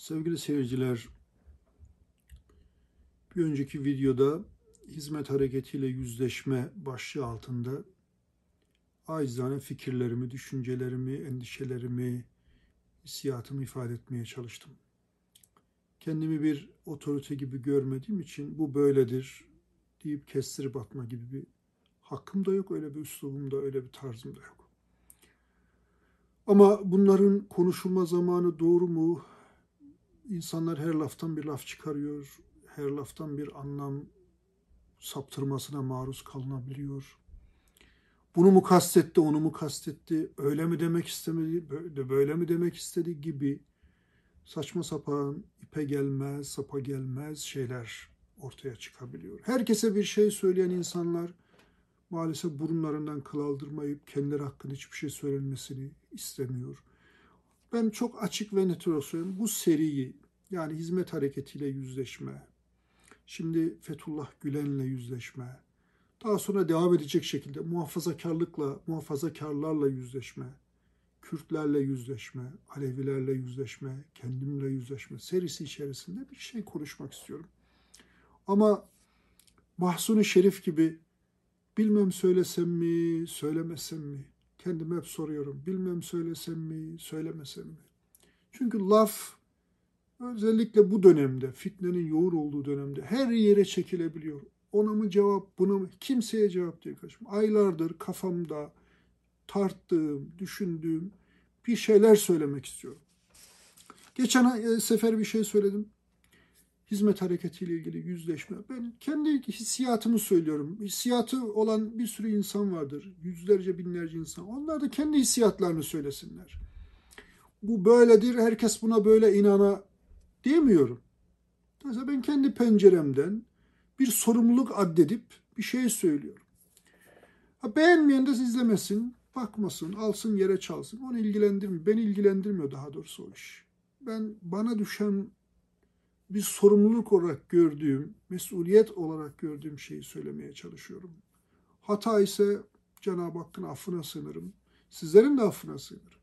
Sevgili seyirciler, bir önceki videoda hizmet hareketiyle yüzleşme başlığı altında acizane fikirlerimi, düşüncelerimi, endişelerimi, hissiyatımı ifade etmeye çalıştım. Kendimi bir otorite gibi görmediğim için bu böyledir deyip kestirip atma gibi bir hakkım da yok, öyle bir üslubum da, öyle bir tarzım da yok. Ama bunların konuşulma zamanı doğru mu? İnsanlar her laftan bir laf çıkarıyor, her laftan bir anlam saptırmasına maruz kalınabiliyor. Bunu mu kastetti, onu mu kastetti, öyle mi demek istemedi, böyle, mi demek istedi gibi saçma sapan, ipe gelmez, sapa gelmez şeyler ortaya çıkabiliyor. Herkese bir şey söyleyen insanlar maalesef burunlarından kıl aldırmayıp kendileri hakkında hiçbir şey söylenmesini istemiyor. Ben çok açık ve net söylüyorum. Bu seriyi yani hizmet hareketiyle yüzleşme, şimdi Fethullah Gülen'le yüzleşme, daha sonra devam edecek şekilde muhafazakarlıkla, muhafazakarlarla yüzleşme, Kürtlerle yüzleşme, Alevilerle yüzleşme, kendimle yüzleşme serisi içerisinde bir şey konuşmak istiyorum. Ama Mahsuni Şerif gibi bilmem söylesem mi, söylemesem mi? Kendime hep soruyorum. Bilmem söylesem mi, söylemesem mi? Çünkü laf özellikle bu dönemde, fitnenin yoğun olduğu dönemde her yere çekilebiliyor. Ona mı cevap, buna mı? Kimseye cevap değil kaçım. Aylardır kafamda tarttığım, düşündüğüm bir şeyler söylemek istiyorum. Geçen sefer bir şey söyledim. Hizmet hareketiyle ilgili yüzleşme. Ben kendi hissiyatımı söylüyorum. Hissiyatı olan bir sürü insan vardır. Yüzlerce, binlerce insan. Onlar da kendi hissiyatlarını söylesinler. Bu böyledir, herkes buna böyle inana diyemiyorum. Mesela ben kendi penceremden bir sorumluluk addedip bir şey söylüyorum. Ha, beğenmeyen de izlemesin, bakmasın, alsın yere çalsın. Onu ilgilendirmiyor. Beni ilgilendirmiyor daha doğrusu o iş. Ben bana düşen bir sorumluluk olarak gördüğüm, mesuliyet olarak gördüğüm şeyi söylemeye çalışıyorum. Hata ise Cenab-ı Hakk'ın affına sığınırım. Sizlerin de affına sığınırım.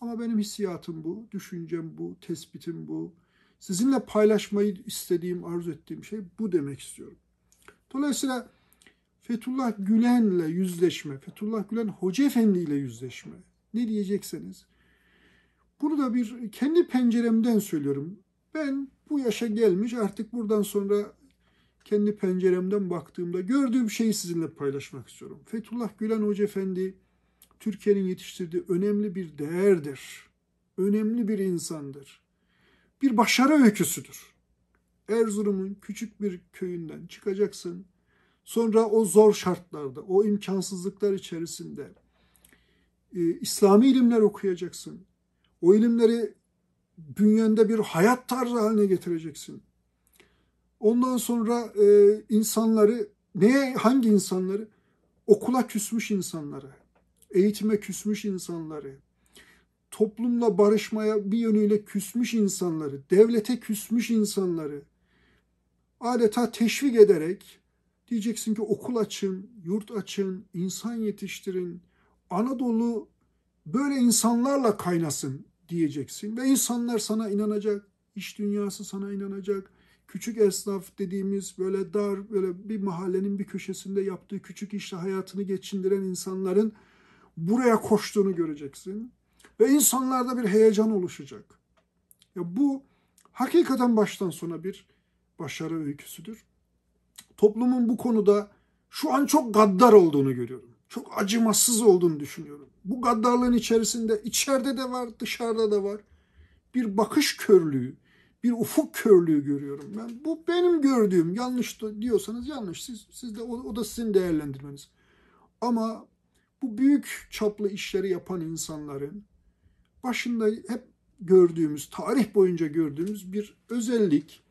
Ama benim hissiyatım bu, düşüncem bu, tespitim bu. Sizinle paylaşmayı istediğim, arzu ettiğim şey bu demek istiyorum. Dolayısıyla Fethullah Gülen'le yüzleşme, Fethullah Gülen Hoca Efendi ile yüzleşme. Ne diyecekseniz. Bunu da bir kendi penceremden söylüyorum. Ben bu yaşa gelmiş artık buradan sonra kendi penceremden baktığımda gördüğüm şeyi sizinle paylaşmak istiyorum. Fethullah Gülen Hoca Efendi Türkiye'nin yetiştirdiği önemli bir değerdir. Önemli bir insandır. Bir başarı öyküsüdür. Erzurum'un küçük bir köyünden çıkacaksın. Sonra o zor şartlarda, o imkansızlıklar içerisinde e, İslami ilimler okuyacaksın. O ilimleri bünyende bir hayat tarzı haline getireceksin. Ondan sonra e, insanları, neye, hangi insanları? Okula küsmüş insanları, eğitime küsmüş insanları, toplumla barışmaya bir yönüyle küsmüş insanları, devlete küsmüş insanları adeta teşvik ederek diyeceksin ki okul açın, yurt açın, insan yetiştirin. Anadolu böyle insanlarla kaynasın diyeceksin ve insanlar sana inanacak, iş dünyası sana inanacak. Küçük esnaf dediğimiz böyle dar böyle bir mahallenin bir köşesinde yaptığı küçük işte hayatını geçindiren insanların buraya koştuğunu göreceksin ve insanlarda bir heyecan oluşacak. Ya bu hakikaten baştan sona bir başarı öyküsüdür. Toplumun bu konuda şu an çok gaddar olduğunu görüyorum. Çok acımasız olduğunu düşünüyorum. Bu gaddarlığın içerisinde içeride de var, dışarıda da var. Bir bakış körlüğü, bir ufuk körlüğü görüyorum. Ben bu benim gördüğüm. Yanlış diyorsanız yanlış. Siz, siz de o, o da sizin değerlendirmeniz. Ama bu büyük çaplı işleri yapan insanların başında hep gördüğümüz, tarih boyunca gördüğümüz bir özellik.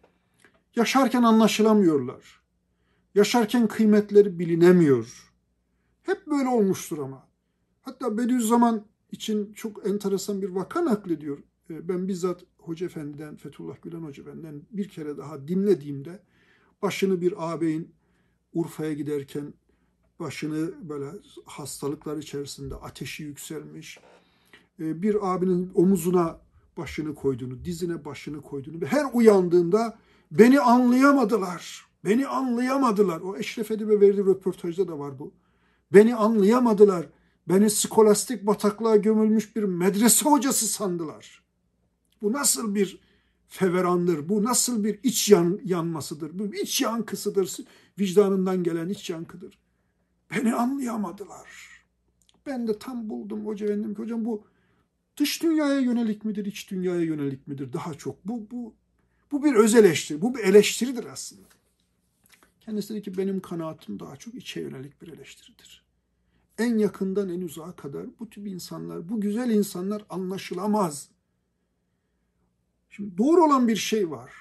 Yaşarken anlaşılamıyorlar. Yaşarken kıymetleri bilinemiyor. Hep böyle olmuştur ama. Hatta Bediüzzaman için çok enteresan bir vaka naklediyor. Ee, ben bizzat Hoca Efendi'den, Fethullah Gülen Hoca Efendi'den bir kere daha dinlediğimde başını bir ağabeyin Urfa'ya giderken başını böyle hastalıklar içerisinde ateşi yükselmiş. Ee, bir abinin omuzuna başını koyduğunu, dizine başını koyduğunu ve her uyandığında beni anlayamadılar. Beni anlayamadılar. O Eşref Edip'e verdiği röportajda da var bu. Beni anlayamadılar. Beni skolastik bataklığa gömülmüş bir medrese hocası sandılar. Bu nasıl bir feverandır? Bu nasıl bir iç yan, yanmasıdır? Bu iç yankısıdır. Vicdanından gelen iç yankıdır. Beni anlayamadılar. Ben de tam buldum hoca efendim ki hocam bu dış dünyaya yönelik midir, iç dünyaya yönelik midir? Daha çok. Bu, bu, bu bir öz eleştiri. Bu bir eleştiridir aslında. Kendisi dedi ki benim kanaatim daha çok içe yönelik bir eleştiridir. En yakından en uzağa kadar bu tip insanlar, bu güzel insanlar anlaşılamaz. Şimdi doğru olan bir şey var.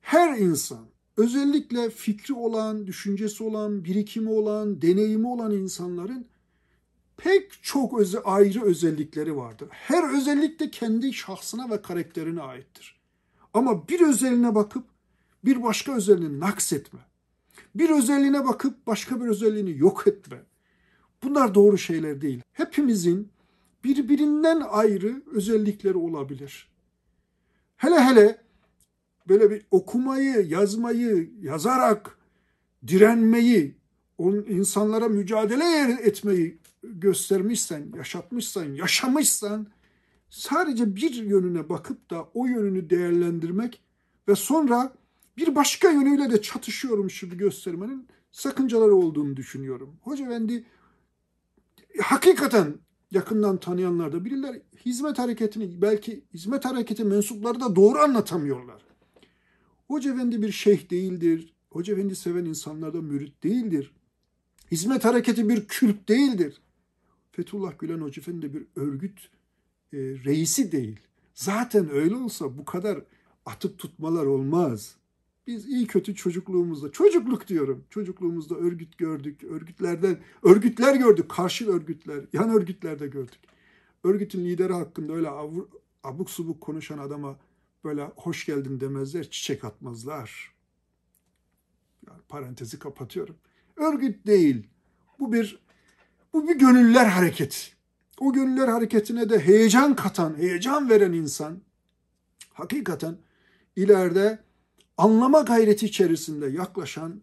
Her insan, özellikle fikri olan, düşüncesi olan, birikimi olan, deneyimi olan insanların pek çok öze, ayrı özellikleri vardır. Her özellik de kendi şahsına ve karakterine aittir. Ama bir özelliğine bakıp bir başka özelliğini naksetme. Bir özelliğine bakıp başka bir özelliğini yok etme. Bunlar doğru şeyler değil. Hepimizin birbirinden ayrı özellikleri olabilir. Hele hele böyle bir okumayı, yazmayı, yazarak direnmeyi, onun insanlara mücadele etmeyi göstermişsen, yaşatmışsan, yaşamışsan sadece bir yönüne bakıp da o yönünü değerlendirmek ve sonra bir başka yönüyle de çatışıyorum gibi göstermenin sakıncaları olduğunu düşünüyorum. Hoca Efendi hakikaten yakından tanıyanlar da bilirler. Hizmet hareketini belki hizmet hareketi mensupları da doğru anlatamıyorlar. Hoca Efendi bir şeyh değildir. Hoca Efendi seven insanlar da mürit değildir. Hizmet hareketi bir kült değildir. Fethullah Gülen Hoca Efendi de bir örgüt e, reisi değil. Zaten öyle olsa bu kadar atıp tutmalar olmaz. Biz iyi kötü çocukluğumuzda, çocukluk diyorum, çocukluğumuzda örgüt gördük, örgütlerden, örgütler gördük, karşı örgütler, yan örgütler de gördük. Örgütün lideri hakkında öyle abuk subuk konuşan adama böyle hoş geldin demezler, çiçek atmazlar. Yani parantezi kapatıyorum. Örgüt değil. Bu bir bu bir gönüller hareketi. O gönüller hareketine de heyecan katan, heyecan veren insan hakikaten ileride anlama gayreti içerisinde yaklaşan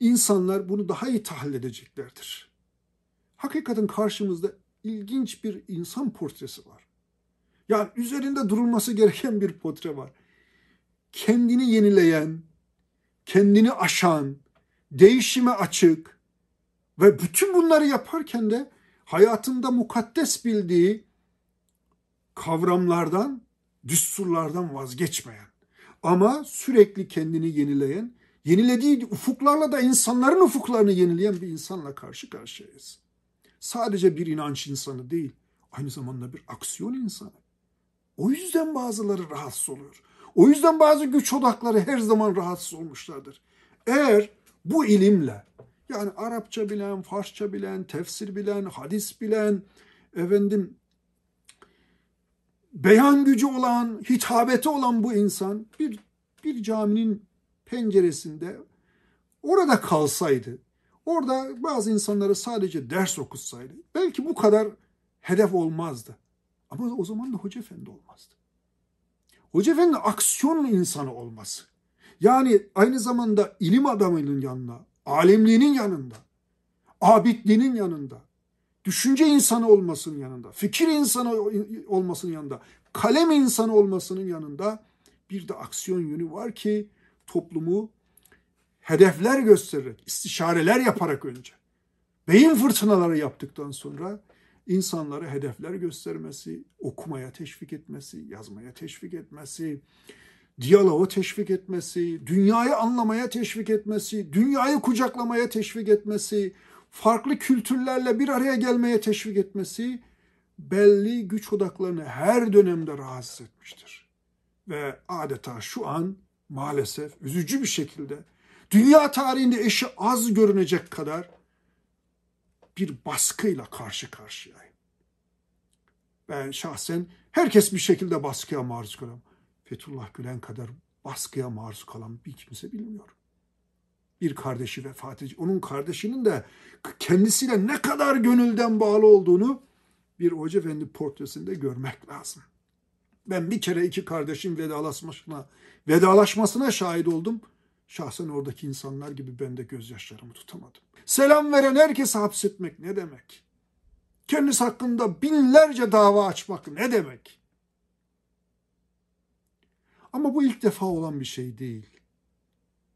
insanlar bunu daha iyi tahlil edeceklerdir. Hakikaten karşımızda ilginç bir insan portresi var. Yani üzerinde durulması gereken bir portre var. Kendini yenileyen, kendini aşan, değişime açık ve bütün bunları yaparken de hayatında mukaddes bildiği kavramlardan, düsturlardan vazgeçmeyen ama sürekli kendini yenileyen, yenilediği ufuklarla da insanların ufuklarını yenileyen bir insanla karşı karşıyayız. Sadece bir inanç insanı değil, aynı zamanda bir aksiyon insanı. O yüzden bazıları rahatsız oluyor. O yüzden bazı güç odakları her zaman rahatsız olmuşlardır. Eğer bu ilimle yani Arapça bilen, Farsça bilen, tefsir bilen, hadis bilen, efendim beyan gücü olan, hitabeti olan bu insan bir bir caminin penceresinde orada kalsaydı, orada bazı insanlara sadece ders okutsaydı, belki bu kadar hedef olmazdı. Ama o zaman da Hoca Efendi olmazdı. Hoca Efendi aksiyon insanı olması. Yani aynı zamanda ilim adamının yanına, alimliğinin yanında, abidliğinin yanında, düşünce insanı olmasının yanında, fikir insanı olmasının yanında, kalem insanı olmasının yanında bir de aksiyon yönü var ki toplumu hedefler göstererek, istişareler yaparak önce, beyin fırtınaları yaptıktan sonra insanlara hedefler göstermesi, okumaya teşvik etmesi, yazmaya teşvik etmesi, diyaloğu teşvik etmesi, dünyayı anlamaya teşvik etmesi, dünyayı kucaklamaya teşvik etmesi, farklı kültürlerle bir araya gelmeye teşvik etmesi belli güç odaklarını her dönemde rahatsız etmiştir. Ve adeta şu an maalesef üzücü bir şekilde dünya tarihinde eşi az görünecek kadar bir baskıyla karşı karşıyayım. Ben şahsen herkes bir şekilde baskıya maruz kalıyorum. Fethullah Gülen kadar baskıya maruz kalan bir kimse bilmiyorum bir kardeşi vefat edecek. Onun kardeşinin de kendisiyle ne kadar gönülden bağlı olduğunu bir Hoca Efendi portresinde görmek lazım. Ben bir kere iki kardeşin vedalaşmasına, vedalaşmasına şahit oldum. Şahsen oradaki insanlar gibi ben de gözyaşlarımı tutamadım. Selam veren herkesi hapsetmek ne demek? Kendisi hakkında binlerce dava açmak ne demek? Ama bu ilk defa olan bir şey değil.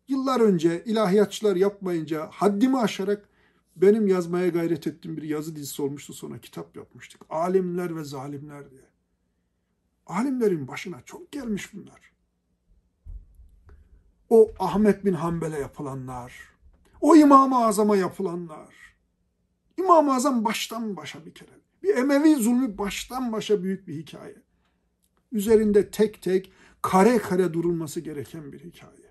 Yıllar önce ilahiyatçılar yapmayınca haddimi aşarak benim yazmaya gayret ettiğim bir yazı dizisi olmuştu sonra kitap yapmıştık. Alimler ve zalimler diye. Alimlerin başına çok gelmiş bunlar. O Ahmet bin Hanbel'e yapılanlar, o İmam-ı Azam'a yapılanlar. İmam-ı Azam baştan başa bir kere. Bir Emevi zulmü baştan başa büyük bir hikaye. Üzerinde tek tek kare kare durulması gereken bir hikaye.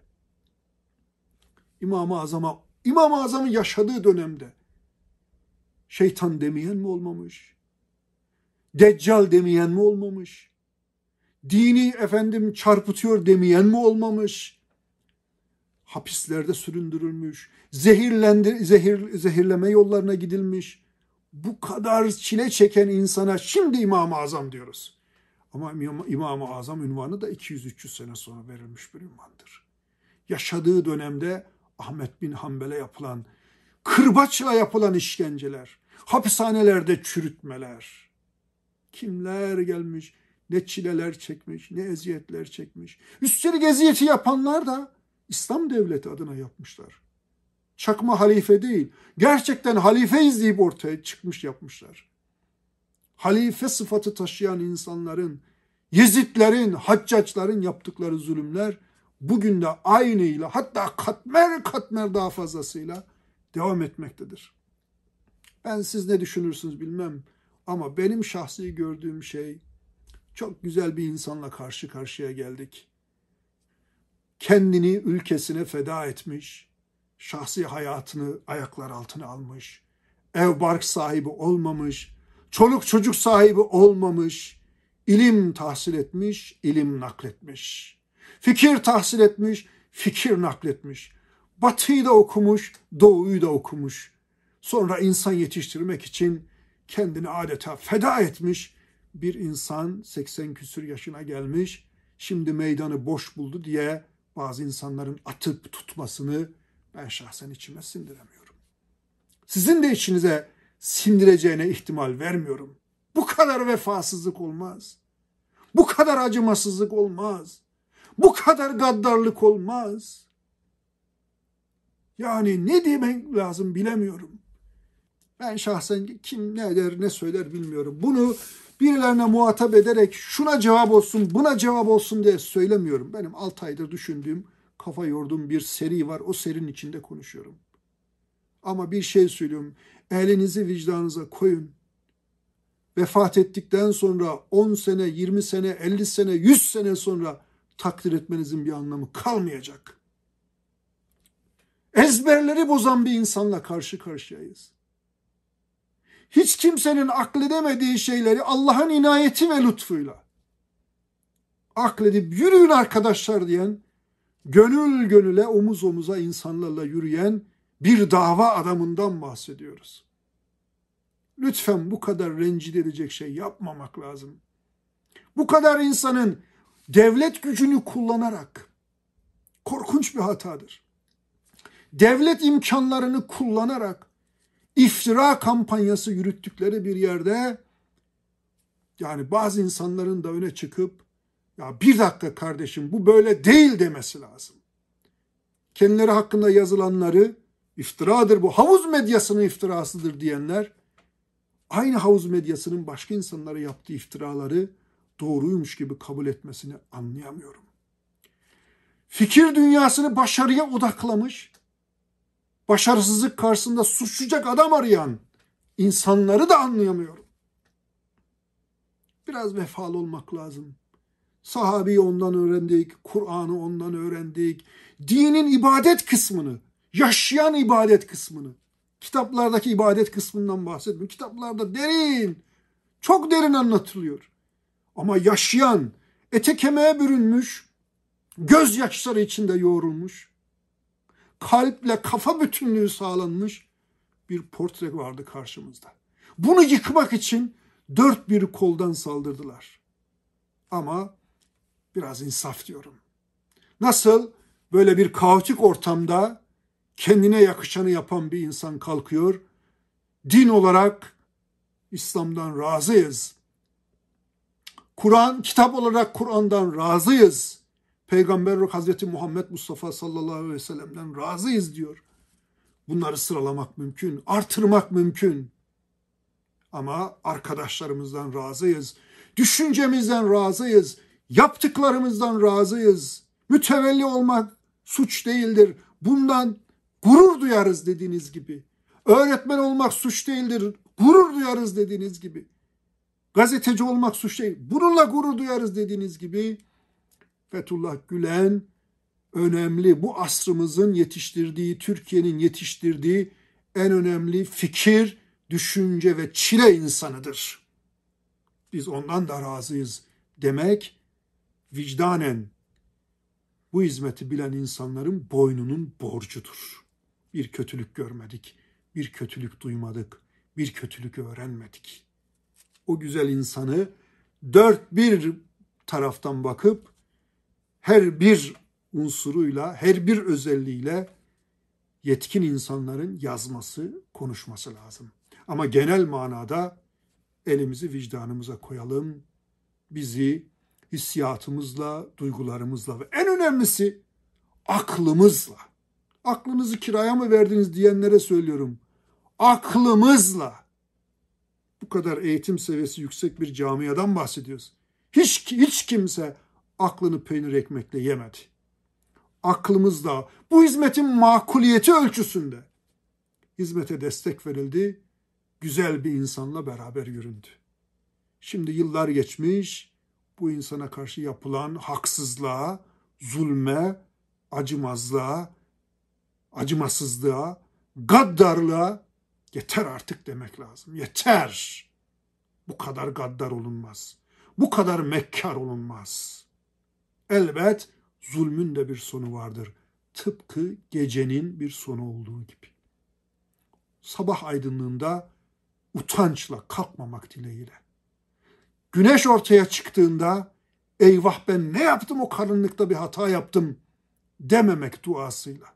İmam-ı Azam'a, İmam-ı Azam'ın yaşadığı dönemde şeytan demeyen mi olmamış? Deccal demeyen mi olmamış? Dini efendim çarpıtıyor demeyen mi olmamış? Hapislerde süründürülmüş, zehirlendi, zehir, zehirleme yollarına gidilmiş. Bu kadar çile çeken insana şimdi İmam-ı Azam diyoruz. Ama İmam-ı Azam ünvanı da 200-300 sene sonra verilmiş bir ünvandır. Yaşadığı dönemde Ahmet bin Hanbel'e yapılan, kırbaçla yapılan işkenceler, hapishanelerde çürütmeler. Kimler gelmiş, ne çileler çekmiş, ne eziyetler çekmiş. Üstelik eziyeti yapanlar da İslam devleti adına yapmışlar. Çakma halife değil, gerçekten halife izleyip ortaya çıkmış yapmışlar. Halife sıfatı taşıyan insanların, Yezidlerin, Haccaçların yaptıkları zulümler bugün de aynıyla hatta katmer katmer daha fazlasıyla devam etmektedir. Ben siz ne düşünürsünüz bilmem ama benim şahsi gördüğüm şey çok güzel bir insanla karşı karşıya geldik. Kendini ülkesine feda etmiş, şahsi hayatını ayaklar altına almış, ev bark sahibi olmamış, çoluk çocuk sahibi olmamış, ilim tahsil etmiş, ilim nakletmiş. Fikir tahsil etmiş, fikir nakletmiş. Batıyı da okumuş, doğuyu da okumuş. Sonra insan yetiştirmek için kendini adeta feda etmiş bir insan 80 küsür yaşına gelmiş. Şimdi meydanı boş buldu diye bazı insanların atıp tutmasını ben şahsen içime sindiremiyorum. Sizin de içinize sindireceğine ihtimal vermiyorum. Bu kadar vefasızlık olmaz. Bu kadar acımasızlık olmaz. Bu kadar gaddarlık olmaz. Yani ne demek lazım bilemiyorum. Ben şahsen kim ne der ne söyler bilmiyorum. Bunu birilerine muhatap ederek şuna cevap olsun buna cevap olsun diye söylemiyorum. Benim 6 aydır düşündüğüm kafa yorduğum bir seri var. O serinin içinde konuşuyorum. Ama bir şey söylüyorum. Elinizi vicdanınıza koyun. Vefat ettikten sonra 10 sene, 20 sene, 50 sene, 100 sene sonra takdir etmenizin bir anlamı kalmayacak. Ezberleri bozan bir insanla karşı karşıyayız. Hiç kimsenin akledemediği şeyleri Allah'ın inayeti ve lütfuyla akledip yürüyün arkadaşlar diyen, gönül gönüle omuz omuza insanlarla yürüyen bir dava adamından bahsediyoruz. Lütfen bu kadar rencide edecek şey yapmamak lazım. Bu kadar insanın devlet gücünü kullanarak korkunç bir hatadır. Devlet imkanlarını kullanarak iftira kampanyası yürüttükleri bir yerde yani bazı insanların da öne çıkıp ya bir dakika kardeşim bu böyle değil demesi lazım. Kendileri hakkında yazılanları iftiradır bu havuz medyasının iftirasıdır diyenler aynı havuz medyasının başka insanlara yaptığı iftiraları doğruymuş gibi kabul etmesini anlayamıyorum. Fikir dünyasını başarıya odaklamış, başarısızlık karşısında suçlayacak adam arayan insanları da anlayamıyorum. Biraz vefalı olmak lazım. Sahabeyi ondan öğrendik, Kur'an'ı ondan öğrendik. Dinin ibadet kısmını, yaşayan ibadet kısmını, kitaplardaki ibadet kısmından bahsetmiyorum. Kitaplarda derin, çok derin anlatılıyor. Ama yaşayan, ete kemiğe bürünmüş, gözyaşları içinde yoğrulmuş, kalple kafa bütünlüğü sağlanmış bir portre vardı karşımızda. Bunu yıkmak için dört bir koldan saldırdılar. Ama biraz insaf diyorum. Nasıl böyle bir kaotik ortamda kendine yakışanı yapan bir insan kalkıyor. Din olarak İslam'dan razıyız. Kur'an, kitap olarak Kur'an'dan razıyız. Peygamber Hazreti Muhammed Mustafa sallallahu aleyhi ve sellem'den razıyız diyor. Bunları sıralamak mümkün, artırmak mümkün. Ama arkadaşlarımızdan razıyız. Düşüncemizden razıyız. Yaptıklarımızdan razıyız. Mütevelli olmak suç değildir. Bundan gurur duyarız dediğiniz gibi. Öğretmen olmak suç değildir. Gurur duyarız dediğiniz gibi. Gazeteci olmak suç değil. Bununla gurur duyarız dediğiniz gibi. Fethullah Gülen önemli bu asrımızın yetiştirdiği, Türkiye'nin yetiştirdiği en önemli fikir, düşünce ve çile insanıdır. Biz ondan da razıyız demek vicdanen bu hizmeti bilen insanların boynunun borcudur. Bir kötülük görmedik, bir kötülük duymadık, bir kötülük öğrenmedik. O güzel insanı dört bir taraftan bakıp her bir unsuruyla, her bir özelliğiyle yetkin insanların yazması, konuşması lazım. Ama genel manada elimizi vicdanımıza koyalım. Bizi hissiyatımızla, duygularımızla ve en önemlisi aklımızla. Aklınızı kiraya mı verdiniz diyenlere söylüyorum. Aklımızla. Bu kadar eğitim seviyesi yüksek bir camiadan bahsediyoruz. Hiç, hiç kimse aklını peynir ekmekle yemedi. Aklımızla bu hizmetin makuliyeti ölçüsünde hizmete destek verildi. Güzel bir insanla beraber yüründü. Şimdi yıllar geçmiş, bu insana karşı yapılan haksızlığa, zulme, acımazlığa, acımasızlığa, gaddarlığa yeter artık demek lazım. Yeter. Bu kadar gaddar olunmaz. Bu kadar mekkar olunmaz. Elbet zulmün de bir sonu vardır. Tıpkı gecenin bir sonu olduğu gibi. Sabah aydınlığında utançla kalkmamak dileğiyle. Güneş ortaya çıktığında eyvah ben ne yaptım o karanlıkta bir hata yaptım dememek duasıyla.